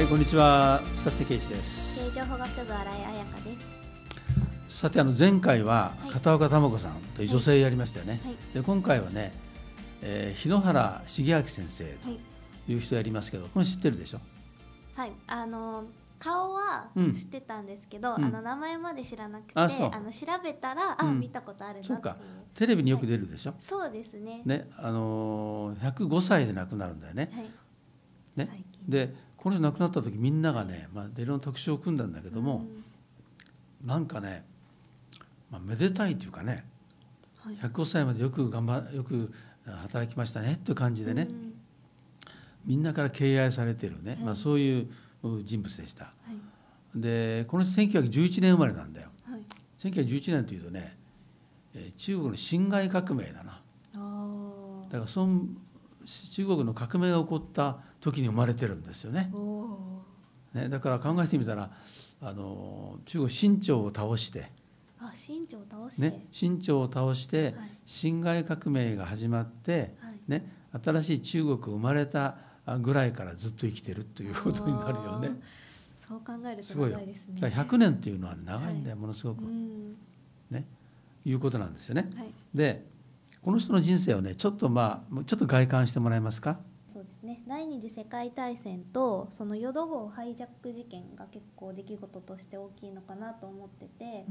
はい、こんにちは。佐々木圭一です。経情法学部新井彩香です。さて、あの前回ははい片岡珠子さんという女性やりましたよね。はいで、今回はね、えー、日野原重明先生はい。という人やりますけど、これ知ってるでしょ？はい。あの顔はうん知ってたんですけど、うんあの名前まで知らなくて、あそうの調べたら、あ、うん見たことあるなそうか。テレビによく出るでしょ？そうですね。ね、あのー、105歳で亡くなるんだよね。はい。ね。で、この人亡くなった時、みんながね、まあ、いろんな特集を組んだんだけども、うんなんかね。まあ、めでたいというかね、はい。105歳までよく頑張、よく働きましたねっていう感じでね。うんみんなから敬愛されてるね、はいまあ、そういう人物でしたはい。でこの人1911年生まれなんだよはい。1911年というとねえー中国の辛亥革命だな。だからその中国の革命が起こった時に生まれてるんですよねねだから考えてみたらあの中国清朝を倒して、ー。あ、身長を倒して。ね、清朝を倒してはい。辛亥革命が始まって、はい。ね、新しい中国が生まれたぐらいからずっと生きてるということになるよね。そう考えるとすごいよ長いですね。だから100年っていうのは長いんだよ、ものすごく、うん。ねいうことなんですよね。はい。でこの人の人生をねちょっとまあちょっと外観してもらえますか？ね第二次世界大戦とその淀号ハイジャック事件が結構出来事として大きいのかなと思ってて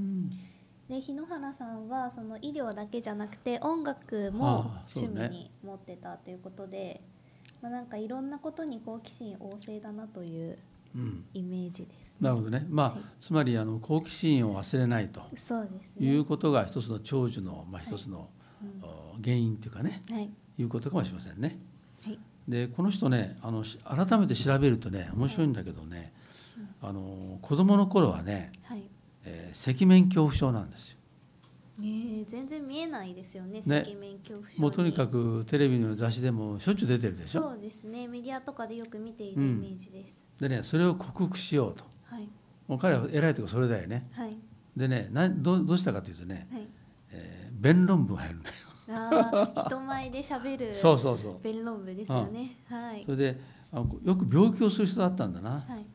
で日野原さんはその医療だけじゃなくて音楽も趣味に持ってたということで、まあ、なんかいろんなことに好奇心旺盛だなといううん、イメージです、なるほどね。まあ、はい。つまりあの好奇心を忘れないと。そうですね。いうことが一つの長寿のまあ一つの、うん。お原因というかね。はい。いうことかもしれませんね。はいでこの人ねあのし改めて調べるとね面白いんだけどね、あの子供の頃はね、はい。えー赤面恐怖症なんですよ。えー、全然見えないですよねね。赤面恐怖症に。もうとにかくテレビの雑誌でもしょっちゅう出てるでしょ？そうですねメディアとかでよく見ているイメージです、でねそれを克服しようと。はい。もう彼は偉いとこそれだよね。はい。でねなどうどうしたかというとね、はい。えー弁論文入るんだよああ 人前で喋るそうそうそう。弁論部ですよね。はい。それであのよく病気をする人だったんだな。はい。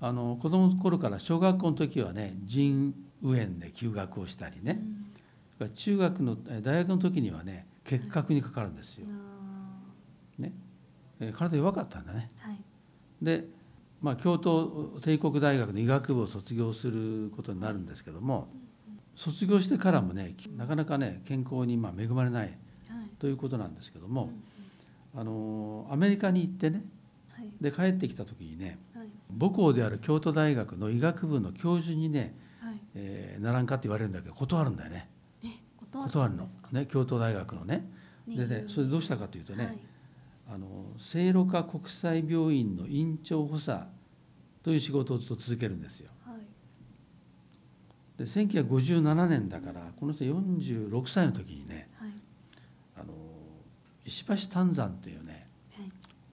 あの子供の頃から小学校の時はね腎右炎で休学をしたりね、うん。中学のえー大学の時にはね結核にかかるんですよ、あね。えー体弱かったんだね。ーはい。で、まあ、京都帝国大学の医学部を卒業することになるんですけども卒業してからもねなかなかね健康にまあ恵まれないはい。ということなんですけどもあのアメリカに行ってねはい。で帰ってきた時にねはい。母校である京都大学の医学部の教授にね、はい。えーならんかって言われるんだけど断るんだよね。え断るの。ね京都大学のね。でねそれでどうしたかというとね、はい。あの聖路加国際病院の院長補佐という仕事をずっと続けるんですよ。はいで1957年だからこの人46歳の時にねはい。あの石橋丹山っていうねはい。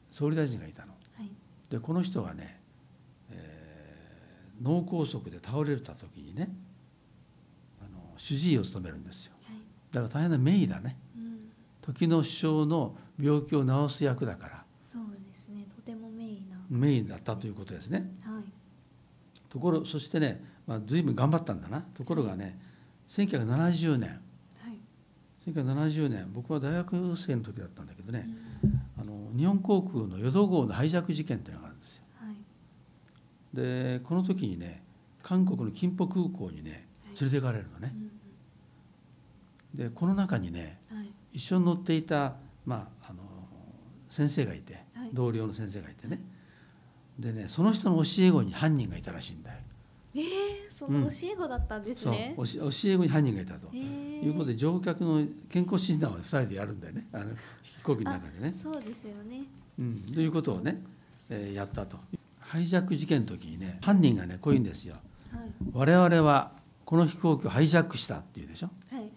総理大臣がいたの。はい。でこの人がね、えー脳梗塞で倒れた時にねあの主治医を務めるんですよ。はい。だから大変な名医だね。うん。時の首相の病気を治す役だから。そうですね。とても名医な。名医だったということですね。はい。ところそしてね、まあ、随分頑張ったんだな。ところがね1970年。はい。1970年僕は大学生の時だったんだけどうね、ん。あの日本航空の淀号のハイジャック事件っていうのがあるんですよ。はい。でこの時にね韓国の金浦空港にね連れて行かれるのね。でこの中にね一緒に乗っていた、まあ、あの先生がいてはい。同僚の先生がいてね。でねその人の教え子に犯人がいたらしいんだよ。えー、その教え子だったんですそうね、教え子に犯人がいたと。えーいうことで乗客の健康診断を2人でやるんだよねあの飛行機の中でね。そうですよねうん、ということをね、えーやったと。ハイジャック事件の時にね犯人がねこう言うんですよ。はい我々はこの飛行機をハイジャックしたっていうでしょ。はい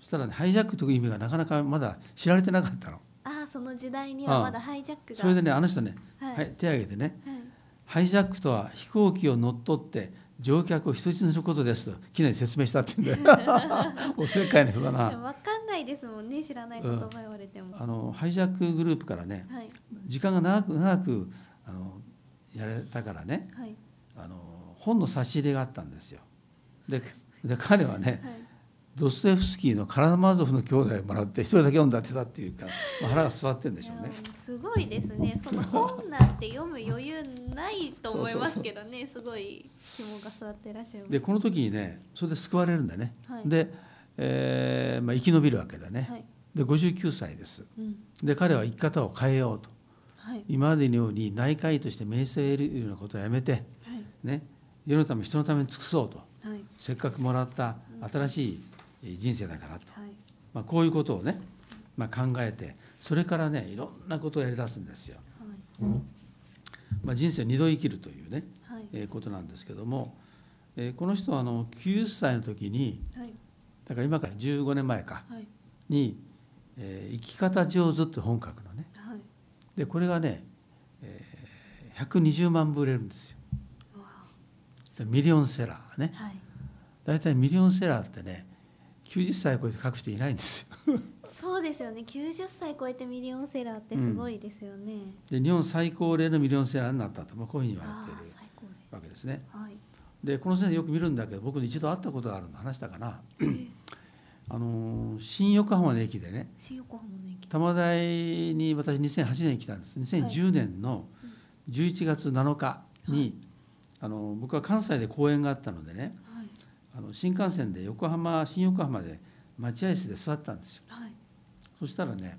そしたらねハイジャックという意味がなかなかまだ知られてなかったの。ああその時代にはまだハイジャックがそれでねあの人ね、ははいい、手を挙げてねはいハイジャックとは飛行機を乗っ取って乗客を人質にすることですときれいに説明したって言うんだよ。おせっかいな人だな。わかんないですもんね。知らない言葉言われても、あのハイジャックグループからねはい。時間が長く長くあのやれたからねはい。あの本の差し入れがあったんですよ。でで彼はねはいドストエフスキーの「カラマーゾフの兄弟」をもらって一人だけ読んだってたっていうか、まあ、腹が据わってるんでしょうね。すごいですね。その本なんて読む余裕ないと思いますけどね。すごい肝が座ってらっしゃいます。でこの時にねそれで救われるんだね。はい。で、えーまあ、生き延びるわけだね。はい。で59歳です。うん。で彼は生き方を変えようと。はい。今までのように内科医として名声を得るようなことをやめて、はい。ね、世のため人のために尽くそうと。はい。せっかくもらった新しい人生だからと、はい。まあ、こういうことをね、まあ、考えてそれからねいろんなことをやり出すんですよ。まあ、人生を二度生きるというね、はい。えーことなんですけども、えーこの人はあの90歳の時にはい。だから今から15年前かはい。に「えー生き方上手」って本書くのね。はい。でこれがね、えー120万部売れるんですよ。ミリオンセラーね。はい。大体ミリオンセラーってね90歳超えて書く人いないんですよ。そうですよね。90歳超えてミリオンセラーってすごいですよね、で日本最高齢のミリオンセラーになったと、まあ、こういうふうに言われているわけですね。はい。でこの先生よく見るんだけど僕に一度会ったことがあるの話したかな あのー新横浜の駅でね新横浜の駅。玉台に私2008年に来たんです。2010年の11月7日に、あの僕は関西で公演があったのでねはいあの新幹線で横浜新横浜で待合室で座ったんですよ。はい。そしたらね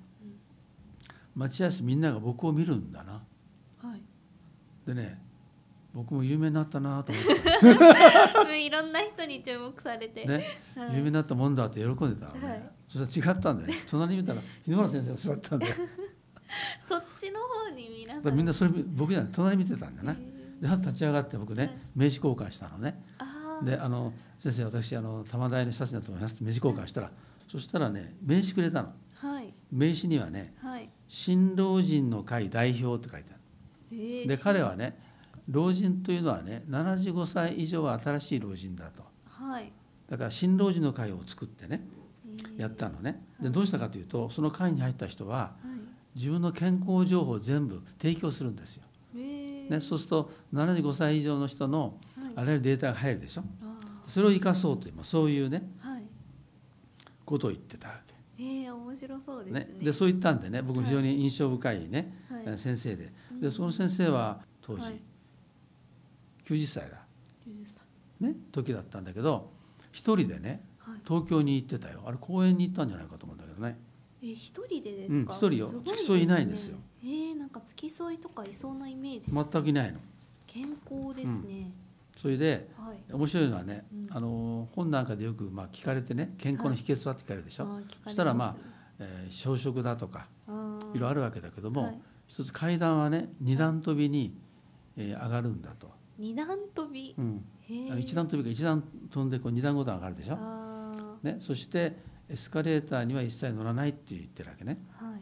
待合室みんなが僕を見るんだな。はい。でね僕も有名になったなと思って いろんな人に注目されて、ね、はい。有名になったもんだって喜んでたのね、はい。そしたら違ったんだよね。隣に見たら日野原先生が座ったんで そっちの方に皆さん。らみんなそれ僕じゃない隣見てたんだなへで立ち上がって僕ね、はい。名刺交換したのね。であの先生私あの玉大の視察だと思います。って名刺交換したら、そしたらね名刺くれたの。はい。名刺にはねはい。新老人の会代表って書いてあえるーで彼はね老人というのはね75歳以上は新しい老人だと。はい。だから新老人の会を作ってねえー。やったのね。はい。でどうしたかというとその会に入った人ははい。自分の健康情報を全部提供するんですよ、えー。ね、そうすると75歳以上の人のはい。あらゆるデータが入るでしょ。あそれを生かそうという、まあ、そういうねーはい。ことを言ってたわけ。えー、面白そうですね。ね、でそう言ったんでね僕非常に印象深いね、はい。先生で。うん。でその先生は当時、はい。90歳だ、90歳。ね、時だったんだけど一人でねはい。東京に行ってたよ。あれ公園に行ったんじゃないかと思うんだけどね。え一人でですか、うん一人よ。すご付き添いいないんですよ。えー、なんか付き添いとかいそうなイメージ全くいないの。健康ですね、それではい。面白いのはね、うん。あの本なんかでよくまあ聞かれてね健康の秘訣はって聞かれるでしょ、あー聞かれます。そしたらまあ、えー小食だとかいろいろあるわけだけども、はい。一つ階段はね二段跳びに、えー上がるんだと、二段跳び、うん、一段跳びが一段飛んでこう二段五段上がるでしょ、あね、そしてエスカレーターには一切乗らないって言ってるわけね。ーはい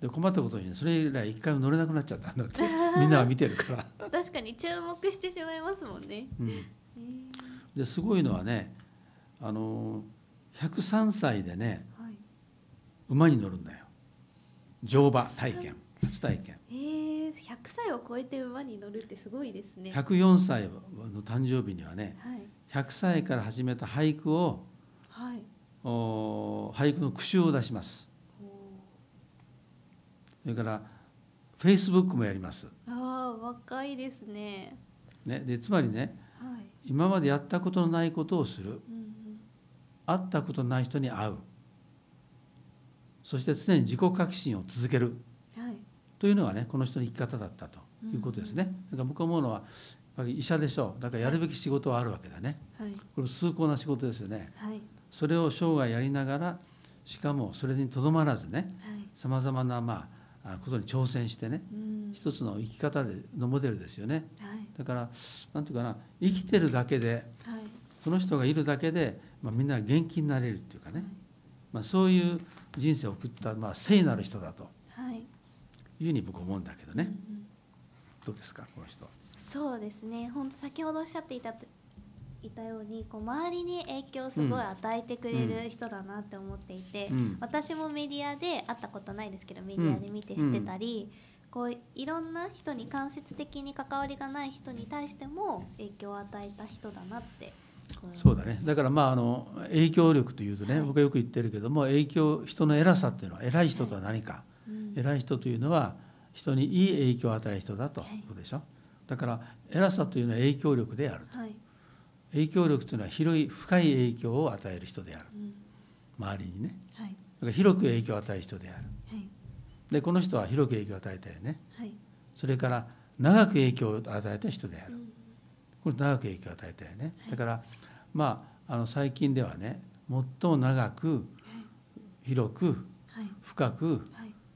で困ったことにねそれ以来一回も乗れなくなっちゃったんだって。みんなが見てるから、確かに注目してしまいますもんね。うん、え。ーですごいのはねあの103歳でねはい。馬に乗るんだよ。乗馬体験。初体験。えー、100歳を超えて馬に乗るってすごいですね。104歳の誕生日にはねはい。100歳から始めた俳句をはい。お俳句の句集を出します。おそれからフェイスブックもやります、ーあー若いですね。ね、でつまりねはい。今までやったことのないことをする。うんうん。会ったことのない人に会う。そして常に自己革新を続ける。はい。というのがねこの人の生き方だったということですね。だから僕は思うのはやっぱり医者でしょう。だからやるべき仕事はあるわけだね。はい。これ崇高な仕事ですよね。はい。それを生涯やりながらしかもそれにとどまらずねはい。さまざまなまああことに挑戦してねうん。一つの生き方でのモデルですよね。はい。だからなんていうかな生きてるだけではい。その人がいるだけで、まあ、みんな元気になれるっていうかね、まあ、そういう人生を送った、まあ、聖なる人だと。はい。いうふうに僕は思うんだけどね。うんうん。どうですかこの人。そうですね。本当先ほどおっしゃっていたいたようにこう周りに影響をすごい与えてくれる人だなって思っていて、うん。私もメディアで会ったことないですけどメディアで見て知ってたり、こういろんな人に間接的に関わりがない人に対しても影響を与えた人だなってそうだね。だからまああの影響力というとね、はい、僕はよく言ってるけども影響人の偉さっていうのは偉い人とは何か、はいうん、偉い人というのは人にいい影響を与える人だとい。うことでしょ、はい、だから偉さというのは影響力であると、影響力というのは広い深い影響を与える人である、うん、周りにね、だから広く影響を与える人である、でこの人は広く影響を与えたよね、それから長く影響を与えた人である、うん。これ長く影響を与えたよね。だからまああの最近ではね最も長く広く深く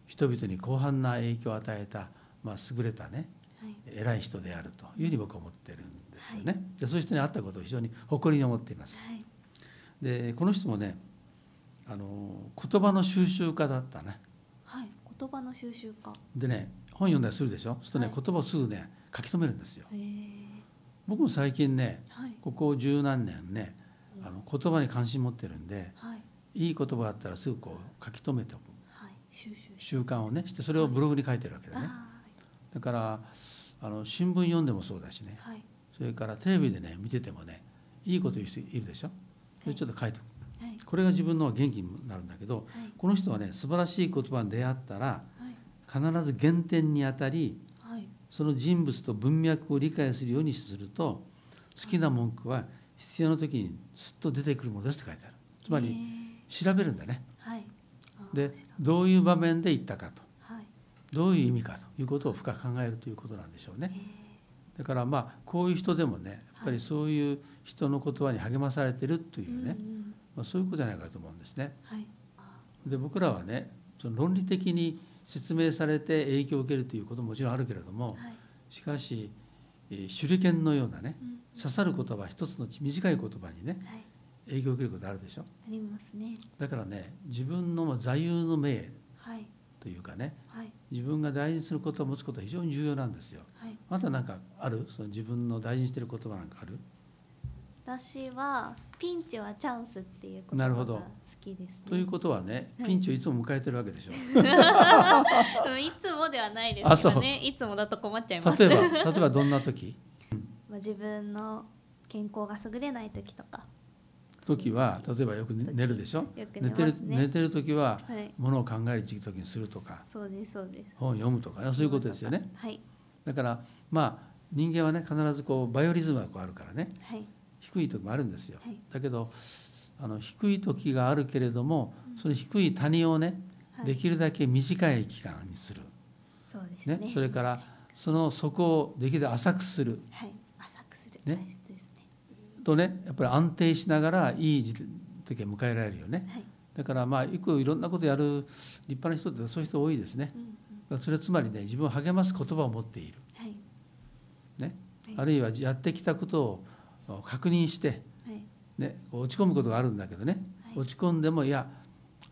人々に広範な影響を与えた、まあ、優れたね、偉い人であるというふうに僕は思ってるんですよね。でそういう人に会ったことを非常に誇りに思っています。でこの人もねあの言葉の収集家だったね。はい、言葉の収集家。でね本読んだりするでしょ？そうするとね、言葉をすぐね書き留めるんですよ。僕も最近ね、はい、ここ十何年ねあの言葉に関心持ってるんで、はい、いい言葉があったらすぐこう書き留めておく、はい、習慣をねしてそれをブログに書いてるわけだね、だからあの新聞読んでもそうだしね、それからテレビでね見ててもねいいこと言う人いるでしょ？それちょっと書いて。おく、これが自分の元気になるんだけど、この人はね素晴らしい言葉に出会ったら、必ず原点にあたりその人物と文脈を理解するようにすると好きな文句は必要な時にすっと出てくるものですって書いてある。つまり調べるんだね、はい、でどういう場面で言ったかと、はい、どういう意味かということを深く考えるということなんでしょうねだからまあこういう人でもねやっぱりそういう人の言葉に励まされてるというね、まあ、そういうことじゃないかと思うんですね。はい、で僕らはねその論理的に説明されて影響を受けるということももちろんあるけれども、しかし手裏剣のようなね、刺さる言葉一つの短い言葉にね、影響を受けることあるでしょ。ありますね。だからね自分の座右の銘というかね、はい、自分が大事にすることを持つことは非常に重要なんですよ、はい、また何かある？その自分の大事にしている言葉なんかある？私はピンチはチャンスっていうことがきです、ね、ということはね、ピンチをいつも迎えてるわけでしょ？う。いつもではないですけどね。いつもだと困っちゃいます。例えば例えばどんな時？まあ自分の健康が優れない時とか。時は例えばよく寝るでしょ？寝ね、寝てる寝てる時は、ものを考える時にするとか。そうですそうです。本読むとか、ね、そういうことですよね。はい。だからまあ人間はね必ずこうバイオリズムがこうあるからね。はい。低い時もあるんですよ。はい、だけど。あの低い時があるけれどもその低い谷をね、できるだけ短い期間にするそうですね、ね、それからその底をできるだけ浅くする、はい、浅くする、ねとねやっぱり安定しながらいい時を迎えられるよね、はい、だからまあよくいろんなことやる立派な人ってそういう人多いですね、うんうん、それはつまりね自分を励ます言葉を持っている、はい。ね、はい、あるいはやってきたことを確認してね、落ち込むことがあるんだけどね、はい、落ち込んでもいや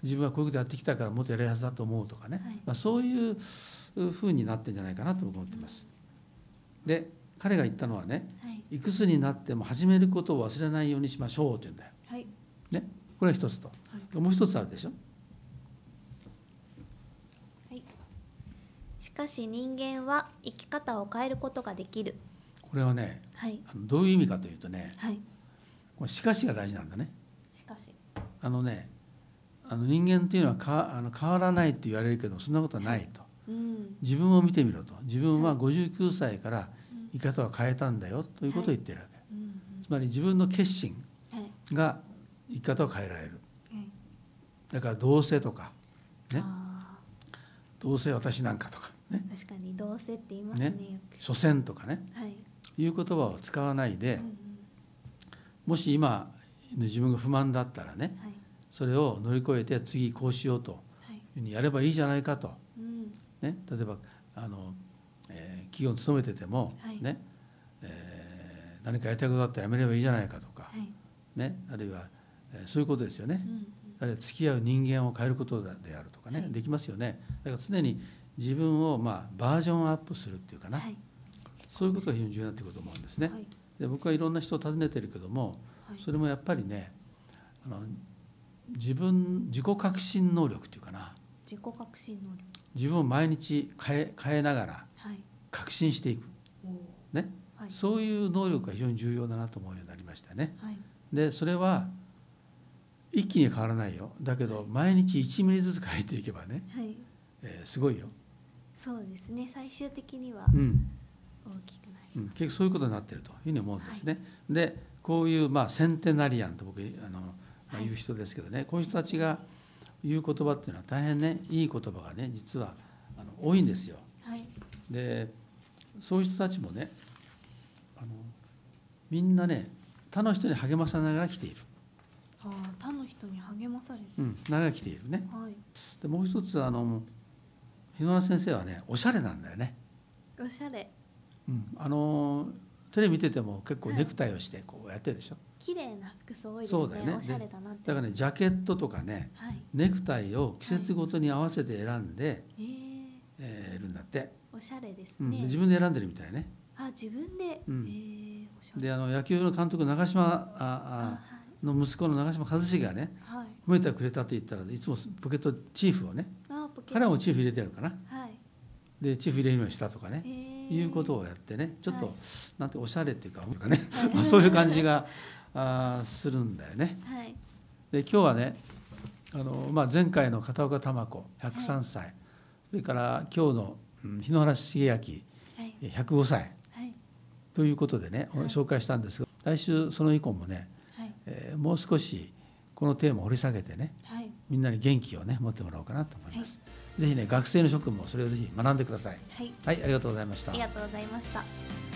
自分はこういうことやってきたからもっとやりやすだと思うとかね、はい、まあ、そういうふうになってんじゃないかなと思ってます。で彼が言ったのはね、はい、いくつになっても始めることを忘れないようにしましょうって言うんだよ。はい、ね、これが一つと、もう一つあるでしょ。はい、しかし人間は生き方を変えることができる。これはね、はい、どういう意味かというとね、はい、これしかしが大事なんだね。しかし。あのねあの人間っていうのはかあの変わらないって言われるけどそんなことはないと、うん、自分を見てみろと。自分は59歳から生き方を変えたんだよということを言ってるわけ、はい、つまり自分の決心が生き方を変えられる、はい、だからどうせとかね。どうせ私なんかとかね。確かにどうせって言いますねね。所詮とかね、はい、いう言葉を使わないで、うんもし今自分が不満だったらね、はい、それを乗り越えて次こうしようとい。うふうにやればいいじゃないかと、はい、ね、例えばあの、えー、企業に勤めてても、はい、ねえー、何かやりたいことだったらやめればいいじゃないかとか、ね、あるいは、えー、そういうことですよね、うん、あるいは付き合う人間を変えることであるとかね、できますよね。だから常に自分を、まあ、バージョンアップするっていうかな、そういうことが非常に重要になってくると思うんですね。で僕はいろんな人を訪ねてるけども、はい、それもやっぱりねあの自分自己革新能力っていうかな。自己革新能力。自分を毎日変え変えながら革新していく、ね、はい、そういう能力が非常に重要だなと思うようになりましたね。はい、でそれは一気に変わらないよ。だけど毎日1ミリずつ変えていけばね、はい、えー、すごいよ。そうですね。最終的には大きくなり、うん、結局そういうことになってるというふうに思うんですね。でこういうまあセンテナリアンと僕あの、まあ、言う人ですけどね、こういう人たちが言う言葉っていうのは大変ねいい言葉がね実はあの多いんですよ。はい、でそういう人たちもねあのみんなね他の人に励まさながら来ている。ああ他の人に励まされる。うん、ながら来ているね。はい、でもう一つあの日野先生はねおしゃれなんだよね。おしゃれ。うん、あのテレビ見てても結構ネクタイをしてこうやってるでしょ。綺麗な服装多いですね。そうだよね。おしゃれだなだからねジャケットとかね、はい、ネクタイを季節ごとに合わせて選んで、はい、えー、るんだって。おしゃれですね、うん、自分で選んでるみたいね。あ自分で？うん、えー、であの野球の監督長嶋ああ、の息子の長嶋一茂がね、はい、褒めてくれたと言ったらいつもポケットチーフをね彼もチーフ入れてるかな、はい、でチーフ入れるようにしたとかね、いうことをやってね。ちょっと、はい、なんておしゃれっていうかかね、はい、そういう感じがあするんだよね。はい、で今日はねあの、まあ、前回の片岡玉子103歳、はい、それから今日の、うん、日野原重明、はい、105歳、はい、ということでね、紹介したんですが来週その以降もね、はいえー、もう少しこのテーマを掘り下げてね、はい、みんなに元気をね持ってもらおうかなと思います。はいぜひね学生の諸君もそれをぜひ学んでください。はい、はい、ありがとうございました。ありがとうございました。